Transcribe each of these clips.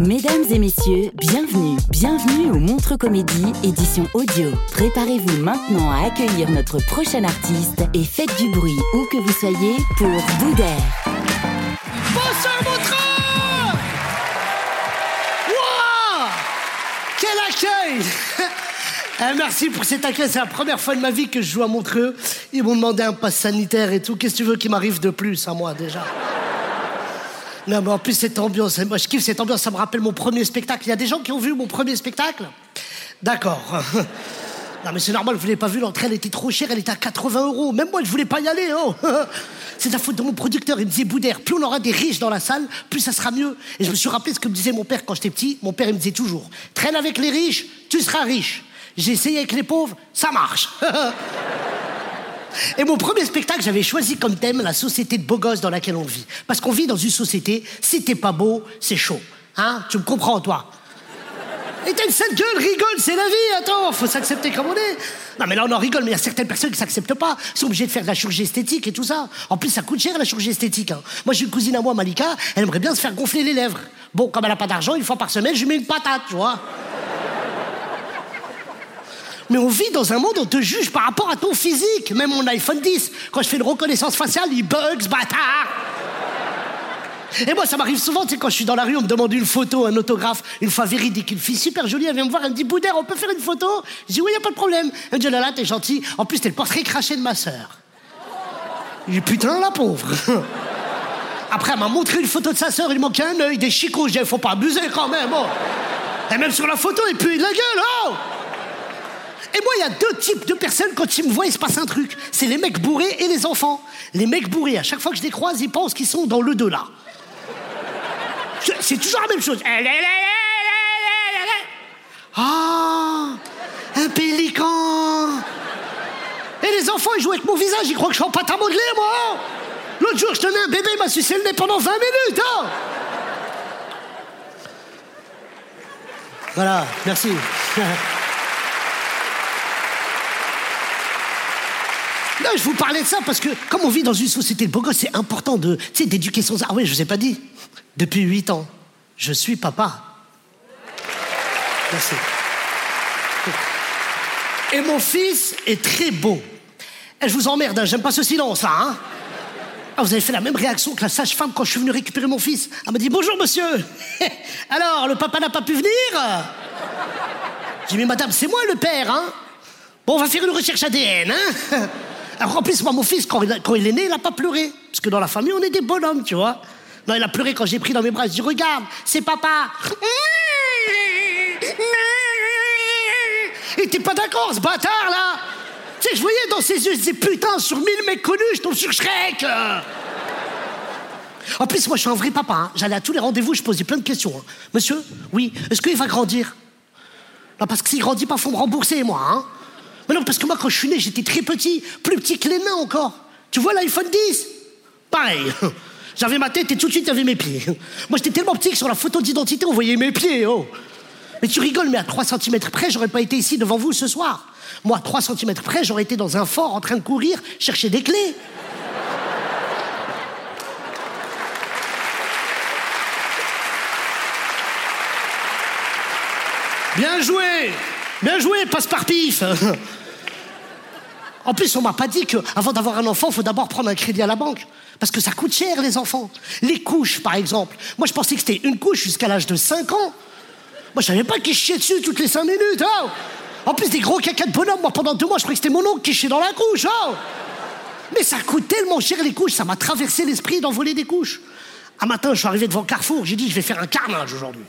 Mesdames et messieurs, bienvenue, bienvenue au Montre Comédie, édition audio. Préparez-vous maintenant à accueillir notre prochain artiste et faites du bruit où que vous soyez pour Boudère. Bonsoir Montreux Wow Quel accueil Eh, Merci pour cet accueil, c'est la première fois de ma vie que je joue à Montreux. Ils m'ont demandé un pass sanitaire et tout. Qu'est-ce que tu veux qui m'arrive de plus à moi déjà? Non mais en plus cette ambiance, moi je kiffe cette ambiance, ça me rappelle mon premier spectacle. Il y a des gens qui ont vu mon premier spectacle? D'accord. Non mais c'est normal, vous l'avez pas vu, l'entrée elle était trop chère, elle était à 80 euros. Même moi je voulais pas y aller, oh C'est la faute de mon producteur, il me disait Boudère, plus on aura des riches dans la salle, plus ça sera mieux. Et je me suis rappelé ce que me disait mon père quand j'étais petit. Mon père il me disait toujours, traîne avec les riches, tu seras riche. J'ai essayé avec les pauvres, ça marche. Et mon premier spectacle, j'avais choisi comme thème la société de beaux gosses dans laquelle on vit. Parce qu'on vit dans une société, si t'es pas beau, c'est chaud. Hein? Tu me comprends, toi? Et t'as une sale gueule, rigole, c'est la vie, attends, faut s'accepter comme on est. Non, mais là, on en rigole, mais il y a certaines personnes qui s'acceptent pas. Ils sont obligés de faire de la chirurgie esthétique et tout ça. En plus, ça coûte cher, la chirurgie esthétique. hein. Moi, j'ai une cousine à moi, Malika, elle aimerait bien se faire gonfler les lèvres. Bon, comme elle a pas d'argent, une fois par semaine, je lui mets une patate, tu vois. Mais on vit dans un monde où on te juge par rapport à ton physique. Même mon iPhone 10, quand je fais une reconnaissance faciale, il bug, ce bâtard. Et moi, ça m'arrive souvent, tu sais, quand je suis dans la rue, on me demande une photo, un autographe, une fois véridique. Une fille super jolie, elle vient me voir, elle me dit Boudère, on peut faire une photo? Je dis Oui, y a pas de problème. Elle me dit Oh là là, t'es gentil. En plus, t'es le portrait craché de ma sœur. Je dis Putain, la pauvre. Après, elle m'a montré une photo de sa sœur, il manquait un œil, des chicots. Je dis Faut pas abuser quand même, oh. Et même sur la photo, il pue de la gueule, oh et moi, il y a deux types de personnes, quand ils me voient, il se passe un truc. C'est les mecs bourrés et les enfants. Les mecs bourrés, à chaque fois que je les croise, ils pensent qu'ils sont dans le delà. C'est toujours la même chose. Ah, un pélican. Et les enfants, ils jouent avec mon visage, ils croient que je suis en pâte à modeler, moi. L'autre jour, je tenais un bébé, il m'a sucé le nez pendant 20 minutes. hein. Voilà, merci. Je vous parlais de ça parce que, comme on vit dans une société de beaux gosses, c'est important de, d'éduquer son... Ah oui, je vous ai pas dit. Depuis 8 ans, je suis papa. Merci. Et mon fils est très beau. Et je vous emmerde, hein, j'aime pas ce silence, là, hein. Ah, vous avez fait la même réaction que la sage-femme quand je suis venu récupérer mon fils. Elle m'a dit Bonjour, monsieur. Alors, le papa n'a pas pu venir? J'ai dit Mais madame, c'est moi le père, hein Bon, on va faire une recherche ADN, hein en plus, moi, mon fils, quand il, est né, il n'a pas pleuré. Parce que dans la famille, on est des bonhommes, tu vois. Non, il a pleuré quand j'ai pris dans mes bras. Je dis Regarde, c'est papa. Il était pas d'accord, ce bâtard, là? Tu sais, je voyais dans ses yeux, je disais Putain, sur mille mecs connus, je tombe sur Shrek En plus, moi, je suis un vrai papa. hein. J'allais à tous les rendez-vous, je posais plein de questions. hein. Monsieur, oui, est-ce qu'il va grandir? Non, parce que s'il grandit pas, faut me rembourser, moi. Hein. Mais non, parce que moi, quand je suis né, j'étais très petit, plus petit que les nains encore. Tu vois l'iPhone 10 Pareil. J'avais ma tête et tout de suite, avait mes pieds. Moi, j'étais tellement petit que sur la photo d'identité, on voyait mes pieds, oh. Mais tu rigoles, mais à 3 cm près, j'aurais pas été ici devant vous ce soir. Moi, à 3 cm près, j'aurais été dans un fort en train de courir, chercher des clés. Bien joué Bien joué, passe par pif En plus, on m'a pas dit qu'avant d'avoir un enfant, il faut d'abord prendre un crédit à la banque. Parce que ça coûte cher, les enfants. Les couches, par exemple. Moi, je pensais que c'était une couche jusqu'à l'âge de 5 ans. Moi, je savais pas qu'il chiait dessus toutes les 5 minutes. hein. En plus, des gros caca de bonhomme. Moi, pendant deux mois, je croyais que c'était mon oncle qui chiait dans la couche. hein. Mais ça coûte tellement cher, les couches. Ça m'a traversé l'esprit d'envoler des couches. Un matin, je suis arrivé devant Carrefour. J'ai dit, je vais faire un carnage aujourd'hui.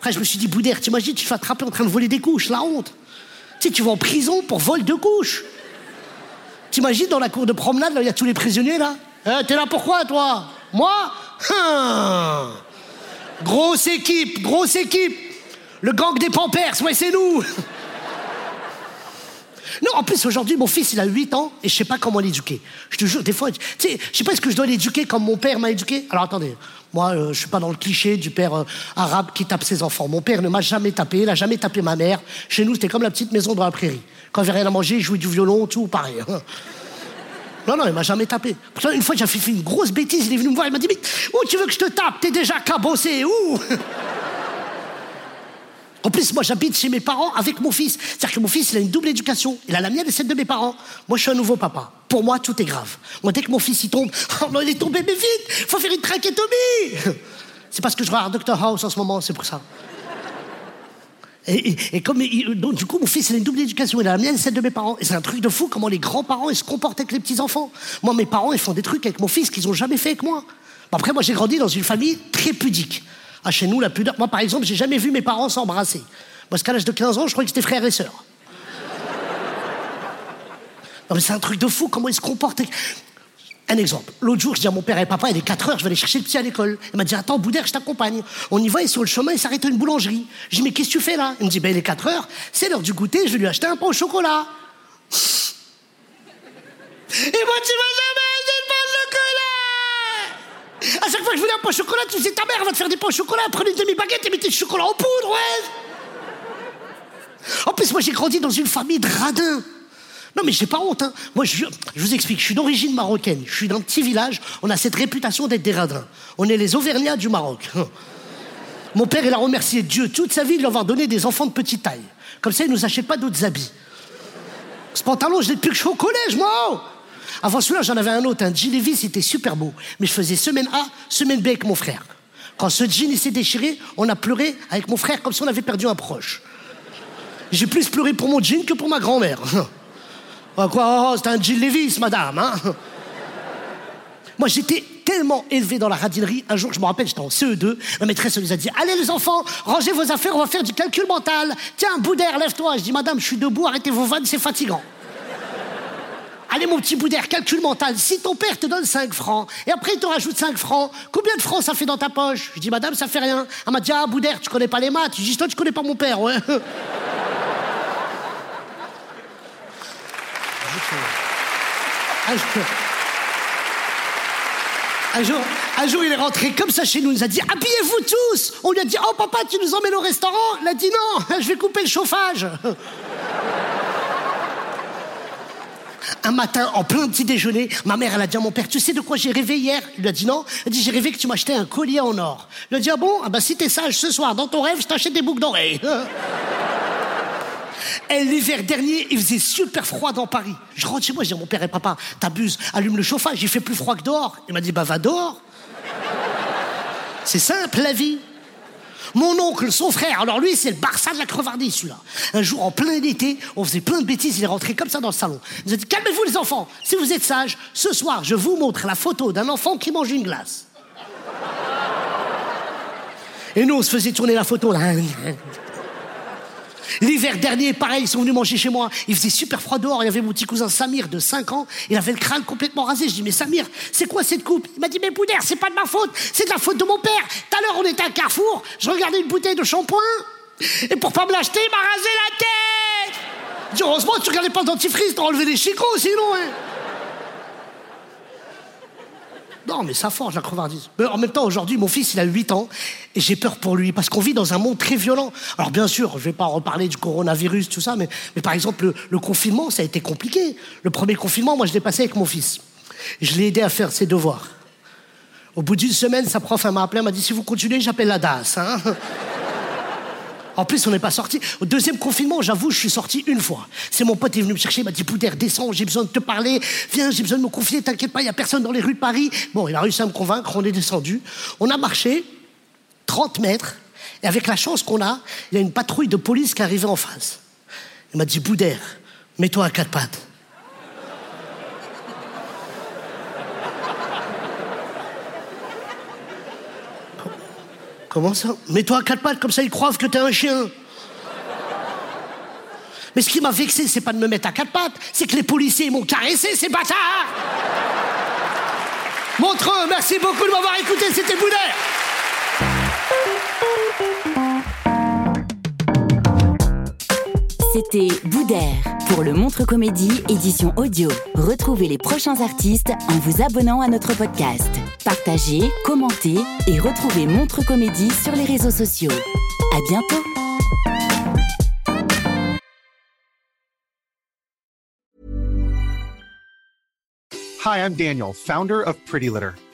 Après, je me suis dit, Boudère, t'imagines, tu te fais attraper en train de voler des couches. La honte. Tu sais, tu vas en prison pour vol de couches. T'imagines dans la cour de promenade, là, il y a tous les prisonniers, là Eh, T'es là pourquoi, toi? Moi? Hum. Grosse équipe, grosse équipe. Le gang des Pampers, ouais, c'est nous. Non, en plus, aujourd'hui, mon fils, il a 8 ans et je sais pas comment l'éduquer. Je te jure, des fois, tu sais, je sais pas est-ce que je dois l'éduquer comme mon père m'a éduqué? Alors attendez, moi, euh, je suis pas dans le cliché du père euh, arabe qui tape ses enfants. Mon père ne m'a jamais tapé, il a jamais tapé ma mère. Chez nous, c'était comme la petite maison dans la prairie. Quand j'avais rien à manger, il jouait du violon, tout pareil. Non, non, il m'a jamais tapé. Pourtant, une fois, j'ai fait une grosse bêtise, il est venu me voir, il m'a dit, mais où tu veux que je te tape? T'es déjà cabossé, où En plus, moi, j'habite chez mes parents avec mon fils. C'est-à-dire que mon fils, il a une double éducation. Il a la mienne et celle de mes parents. Moi, je suis un nouveau papa. Pour moi, tout est grave. Moi, dès que mon fils, il tombe, oh non, il est tombé, mais vite Faut faire une trachétomie C'est parce que je regarde Dr House en ce moment, c'est pour ça. Et, comme donc, du coup, mon fils, il a une double éducation. Il a la mienne et celle de mes parents. Et c'est un truc de fou comment les grands-parents, ils se comportent avec les petits-enfants. Moi, mes parents, ils font des trucs avec mon fils qu'ils n'ont jamais fait avec moi. Après, moi, j'ai grandi dans une famille très pudique. Ah, chez nous, la pudeur. Moi, par exemple, j'ai jamais vu mes parents s'embrasser. Parce qu'à l'âge de 15 ans, je croyais que c'était frères et sœurs. Non, mais c'est un truc de fou comment ils se comportent. Un exemple. L'autre jour, je dis à mon père et papa, il est 4 heures, je vais aller chercher le petit à l'école. Il m'a dit, attends, Boudère, je t'accompagne. On y va et sur le chemin, il s'arrête à une boulangerie. Je dis, mais qu'est-ce que tu fais là? Il me dit, ben, il est 4 heures, c'est l'heure du goûter, je vais lui acheter un pain au chocolat. Et moi, tu m'as jamais acheté de pain au chocolat À chaque je voulais un pain au chocolat, tu disais, ta mère va te faire des pains au chocolat, prenez une demi-baguette et mettez du chocolat en poudre, ouais En plus, moi, j'ai grandi dans une famille de radins. Non, mais j'ai pas honte, hein. Moi, je, je vous explique, je suis d'origine marocaine. Je suis d'un petit village, on a cette réputation d'être des radins. On est les Auvergnats du Maroc. Mon père, il a remercié Dieu toute sa vie de lui avoir donné des enfants de petite taille. Comme ça, il nous achète pas d'autres habits. Ce pantalon, je l'ai depuis que je suis au collège, moi Avant celui-là, j'en avais un autre, un jean Levi's, c'était super beau. Mais je faisais semaine A, semaine B avec mon frère. Quand ce jean s'est déchiré, on a pleuré avec mon frère comme si on avait perdu un proche. J'ai plus pleuré pour mon jean que pour ma grand-mère. Ah, quoi, oh, c'est un jean Levi's, madame, hein Moi, j'étais tellement élevé dans la radinerie. Un jour, je me rappelle, j'étais en CE2. Ma maîtresse nous a dit Allez, les enfants, rangez vos affaires, on va faire du calcul mental. Tiens, Boudère, lève-toi. Je dis Madame, je suis debout, arrêtez vos vannes, c'est fatigant. Allez, mon petit Boudère, calcul mental. Si ton père te donne 5 francs, et après il te rajoute 5 francs, combien de francs ça fait dans ta poche? Je dis Madame, ça fait rien. Elle m'a dit Ah, Boudère, tu connais pas les maths. Je dis Toi, tu connais pas mon père, ouais. Un jour, un jour, un jour, il est rentré comme ça chez nous. Il nous a dit Habillez-vous tous On lui a dit Oh, papa, tu nous emmènes au restaurant? Il a dit Non, je vais couper le chauffage. Un matin, en plein petit déjeuner, ma mère, elle a dit à mon père Tu sais de quoi j'ai rêvé hier? Il lui a dit Non. Elle dit J'ai rêvé que tu m'achetais un collier en or. Il a dit Ah bon? Ah bah, si t'es sage ce soir, dans ton rêve, je t'achète des boucles d'oreilles. Et l'hiver dernier, il faisait super froid dans Paris. Je rentre chez moi, je dis à mon père et papa, t'abuses, allume le chauffage, il fait plus froid que dehors. Il m'a dit, bah va dehors. C'est simple, la vie. Mon oncle, son frère, alors lui, c'est le Barça de la crevardise, celui-là. Un jour, en plein été, on faisait plein de bêtises, il est rentré comme ça dans le salon. Il nous a dit, calmez-vous les enfants, si vous êtes sages, ce soir, je vous montre la photo d'un enfant qui mange une glace. Et nous, on se faisait tourner la photo, là. L'hiver dernier, pareil, ils sont venus manger chez moi. Il faisait super froid dehors. Il y avait mon petit cousin Samir de 5 ans. Il avait le crâne complètement rasé. Je dis, mais Samir, c'est quoi cette coupe? Il m'a dit, mais Boudère, c'est pas de ma faute. C'est de la faute de mon père. Tout à l'heure, on était à Carrefour. Je regardais une bouteille de shampoing. Et pour pas me l'acheter, il m'a rasé la tête. Je dis, heureusement, tu regardais pas le dentifrice, t'as enlevé les chicots, sinon. hein. Non, mais ça forge la crevardise. Mais en même temps, aujourd'hui, mon fils, il a 8 ans et j'ai peur pour lui parce qu'on vit dans un monde très violent. Alors, bien sûr, je vais pas reparler du coronavirus, tout ça, mais, par exemple, le, confinement, ça a été compliqué. Le premier confinement, moi, je l'ai passé avec mon fils. Je l'ai aidé à faire ses devoirs. Au bout d'une semaine, sa prof m'a appelé, elle m'a dit si vous continuez, j'appelle la DAS. Hein En plus, on n'est pas sorti. Au deuxième confinement, j'avoue, je suis sorti une fois. C'est mon pote qui est venu me chercher, il m'a dit Boudère, descends, j'ai besoin de te parler. Viens, j'ai besoin de me confier, t'inquiète pas, il y a personne dans les rues de Paris. Bon, il a réussi à me convaincre, on est descendu. On a marché 30 mètres, et avec la chance qu'on a, il y a une patrouille de police qui est arrivée en face. Il m'a dit Boudère, mets-toi à quatre pattes. Comment ça Mets-toi à quatre pattes, comme ça ils croient que t'es un chien. Mais ce qui m'a vexé, c'est pas de me mettre à quatre pattes, c'est que les policiers m'ont caressé, ces bâtards Montreux, merci beaucoup de m'avoir écouté, c'était Boudet C'était Boudère pour le Montre Comédie édition audio. Retrouvez les prochains artistes en vous abonnant à notre podcast. Partagez, commentez et retrouvez Montre Comédie sur les réseaux sociaux. À bientôt. Hi, I'm Daniel, founder of Pretty Litter.